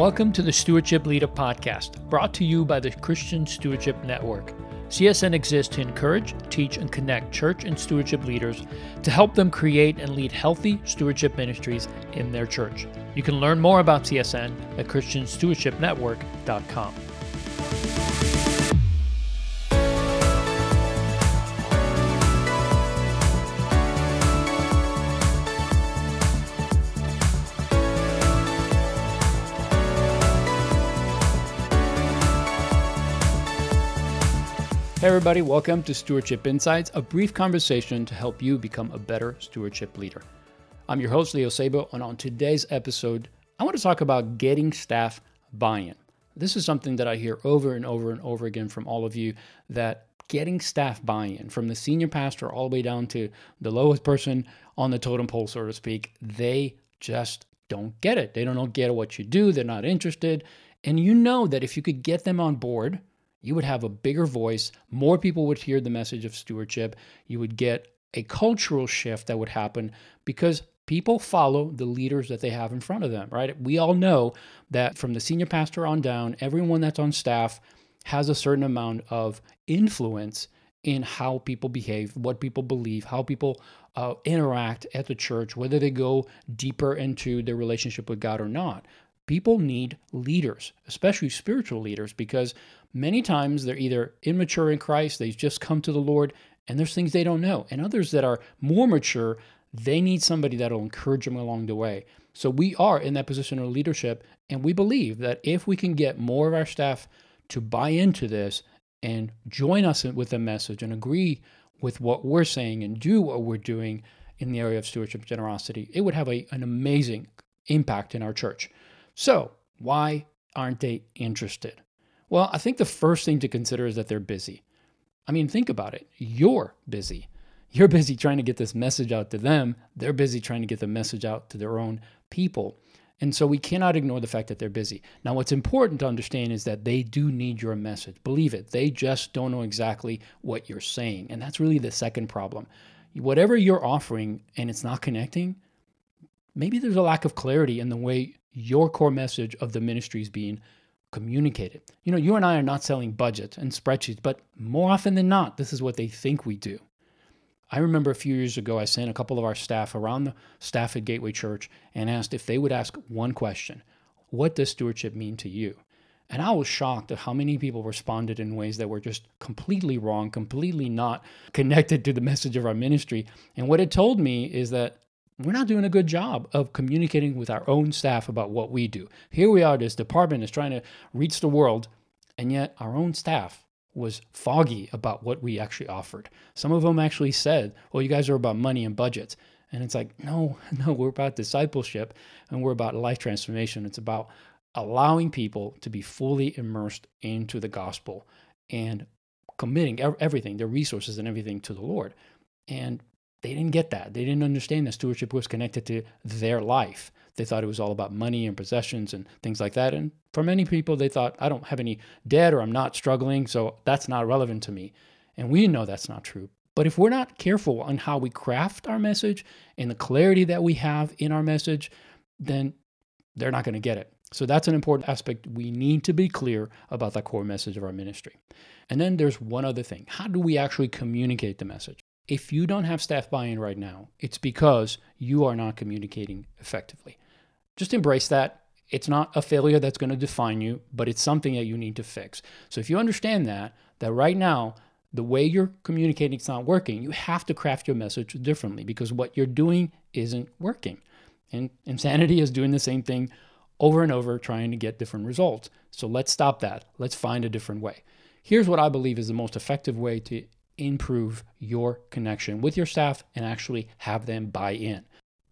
Welcome to the Stewardship Leader Podcast, brought to you by the Christian Stewardship Network. CSN exists to encourage, teach, and connect church and stewardship leaders to help them create and lead healthy stewardship ministries in their church. You can learn more about CSN at ChristianStewardshipNetwork.com. Hey, everybody, welcome to Stewardship Insights, a brief conversation to help you become a better stewardship leader. I'm your host, Leo Sabo, and on today's episode, I want to talk about getting staff buy in. This is something that I hear over and over and over again from all of you that getting staff buy in, from the senior pastor all the way down to the lowest person on the totem pole, so to speak, they just don't get it. They don't get what you do, they're not interested. And you know that if you could get them on board, you would have a bigger voice, more people would hear the message of stewardship, you would get a cultural shift that would happen because people follow the leaders that they have in front of them, right? We all know that from the senior pastor on down, everyone that's on staff has a certain amount of influence in how people behave, what people believe, how people uh, interact at the church, whether they go deeper into their relationship with God or not. People need leaders, especially spiritual leaders, because Many times they're either immature in Christ, they've just come to the Lord, and there's things they don't know. And others that are more mature, they need somebody that'll encourage them along the way. So we are in that position of leadership, and we believe that if we can get more of our staff to buy into this and join us with the message and agree with what we're saying and do what we're doing in the area of stewardship generosity, it would have a, an amazing impact in our church. So, why aren't they interested? Well, I think the first thing to consider is that they're busy. I mean, think about it. You're busy. You're busy trying to get this message out to them. They're busy trying to get the message out to their own people. And so we cannot ignore the fact that they're busy. Now, what's important to understand is that they do need your message. Believe it, they just don't know exactly what you're saying. And that's really the second problem. Whatever you're offering and it's not connecting, maybe there's a lack of clarity in the way your core message of the ministry is being communicated. You know, you and I are not selling budgets and spreadsheets, but more often than not, this is what they think we do. I remember a few years ago, I sent a couple of our staff around the staff at Gateway Church and asked if they would ask one question What does stewardship mean to you? And I was shocked at how many people responded in ways that were just completely wrong, completely not connected to the message of our ministry. And what it told me is that we're not doing a good job of communicating with our own staff about what we do. Here we are, this department is trying to reach the world, and yet our own staff was foggy about what we actually offered. Some of them actually said, Well, you guys are about money and budgets. And it's like, no, no, we're about discipleship and we're about life transformation. It's about allowing people to be fully immersed into the gospel and committing everything, their resources and everything to the Lord. And they didn't get that. They didn't understand that stewardship was connected to their life. They thought it was all about money and possessions and things like that. And for many people, they thought, I don't have any debt or I'm not struggling, so that's not relevant to me. And we know that's not true. But if we're not careful on how we craft our message and the clarity that we have in our message, then they're not going to get it. So that's an important aspect. We need to be clear about the core message of our ministry. And then there's one other thing. How do we actually communicate the message? If you don't have staff buy in right now, it's because you are not communicating effectively. Just embrace that. It's not a failure that's going to define you, but it's something that you need to fix. So if you understand that, that right now, the way you're communicating is not working, you have to craft your message differently because what you're doing isn't working. And insanity is doing the same thing over and over, trying to get different results. So let's stop that. Let's find a different way. Here's what I believe is the most effective way to improve your connection with your staff and actually have them buy in.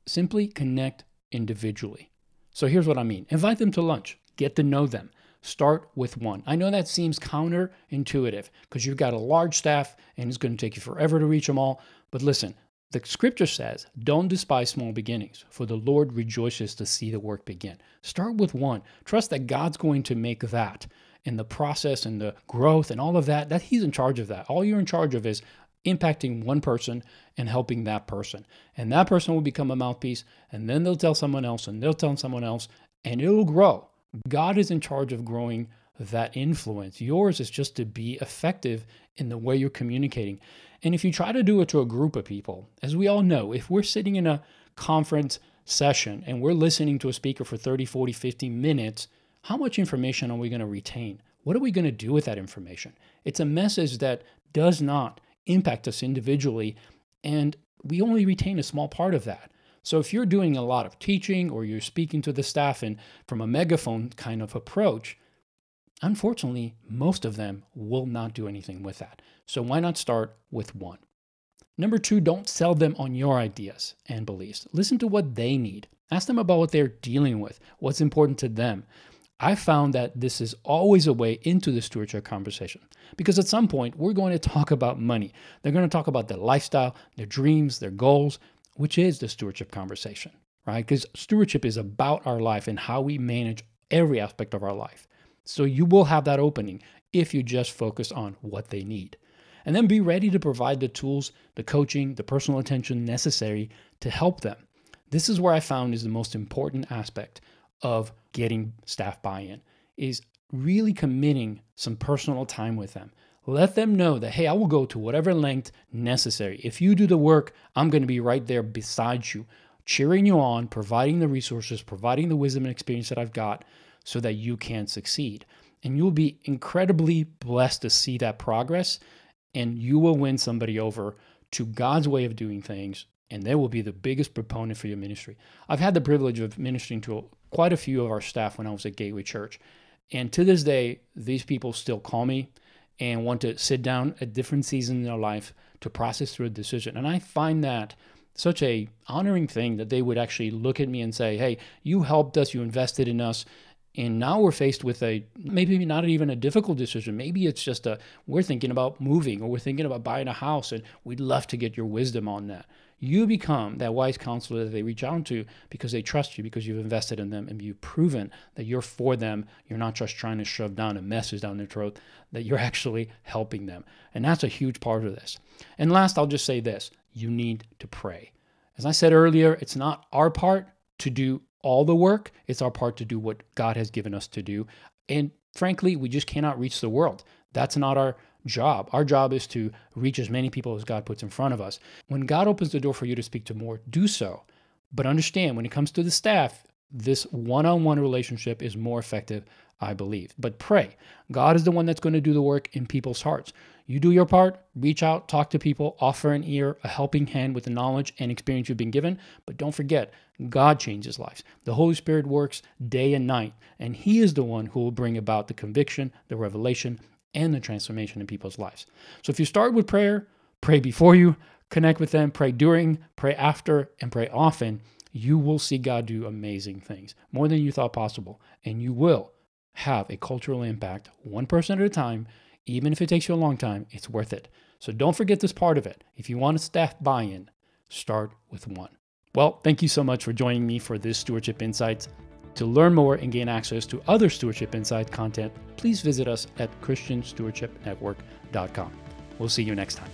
Simply connect individually. So here's what I mean invite them to lunch, get to know them. Start with one. I know that seems counterintuitive because you've got a large staff and it's going to take you forever to reach them all. But listen, the scripture says, Don't despise small beginnings, for the Lord rejoices to see the work begin. Start with one. Trust that God's going to make that and the process and the growth and all of that, that he's in charge of that. All you're in charge of is impacting one person and helping that person. And that person will become a mouthpiece, and then they'll tell someone else, and they'll tell someone else, and it'll grow. God is in charge of growing that influence. Yours is just to be effective in the way you're communicating. And if you try to do it to a group of people, as we all know, if we're sitting in a conference session and we're listening to a speaker for 30, 40, 50 minutes, how much information are we going to retain? What are we going to do with that information? It's a message that does not impact us individually, and we only retain a small part of that. So if you're doing a lot of teaching or you're speaking to the staff and from a megaphone kind of approach, unfortunately, most of them will not do anything with that. So why not start with one? Number two, don't sell them on your ideas and beliefs. Listen to what they need. Ask them about what they're dealing with, what's important to them. I found that this is always a way into the stewardship conversation because at some point we're going to talk about money. They're going to talk about their lifestyle, their dreams, their goals, which is the stewardship conversation, right? Because stewardship is about our life and how we manage every aspect of our life. So you will have that opening if you just focus on what they need. And then be ready to provide the tools, the coaching, the personal attention necessary to help them. This is where I found is the most important aspect of getting staff buy-in is really committing some personal time with them. Let them know that, hey, I will go to whatever length necessary. If you do the work, I'm going to be right there beside you, cheering you on, providing the resources, providing the wisdom and experience that I've got so that you can succeed. And you'll be incredibly blessed to see that progress, and you will win somebody over to God's way of doing things, and they will be the biggest proponent for your ministry. I've had the privilege of ministering to quite a few of our staff when I was at Gateway Church. And to this day, these people still call me and want to sit down at different seasons in their life to process through a decision. And I find that such a honoring thing that they would actually look at me and say, "Hey, you helped us, you invested in us, and now we're faced with a maybe not even a difficult decision. Maybe it's just a we're thinking about moving or we're thinking about buying a house and we'd love to get your wisdom on that." You become that wise counselor that they reach out to because they trust you, because you've invested in them and you've proven that you're for them. You're not just trying to shove down a message down their throat, that you're actually helping them. And that's a huge part of this. And last, I'll just say this you need to pray. As I said earlier, it's not our part to do all the work, it's our part to do what God has given us to do. And frankly, we just cannot reach the world. That's not our job. Our job is to reach as many people as God puts in front of us. When God opens the door for you to speak to more, do so. But understand when it comes to the staff, this one on one relationship is more effective, I believe. But pray. God is the one that's going to do the work in people's hearts. You do your part, reach out, talk to people, offer an ear, a helping hand with the knowledge and experience you've been given. But don't forget, God changes lives. The Holy Spirit works day and night, and He is the one who will bring about the conviction, the revelation, and the transformation in people's lives. So if you start with prayer, pray before you connect with them, pray during, pray after, and pray often, you will see God do amazing things, more than you thought possible. And you will have a cultural impact, one person at a time. Even if it takes you a long time, it's worth it. So don't forget this part of it. If you want a staff buy in, start with one. Well, thank you so much for joining me for this Stewardship Insights. To learn more and gain access to other Stewardship Insight content, please visit us at ChristianStewardshipNetwork.com. We'll see you next time.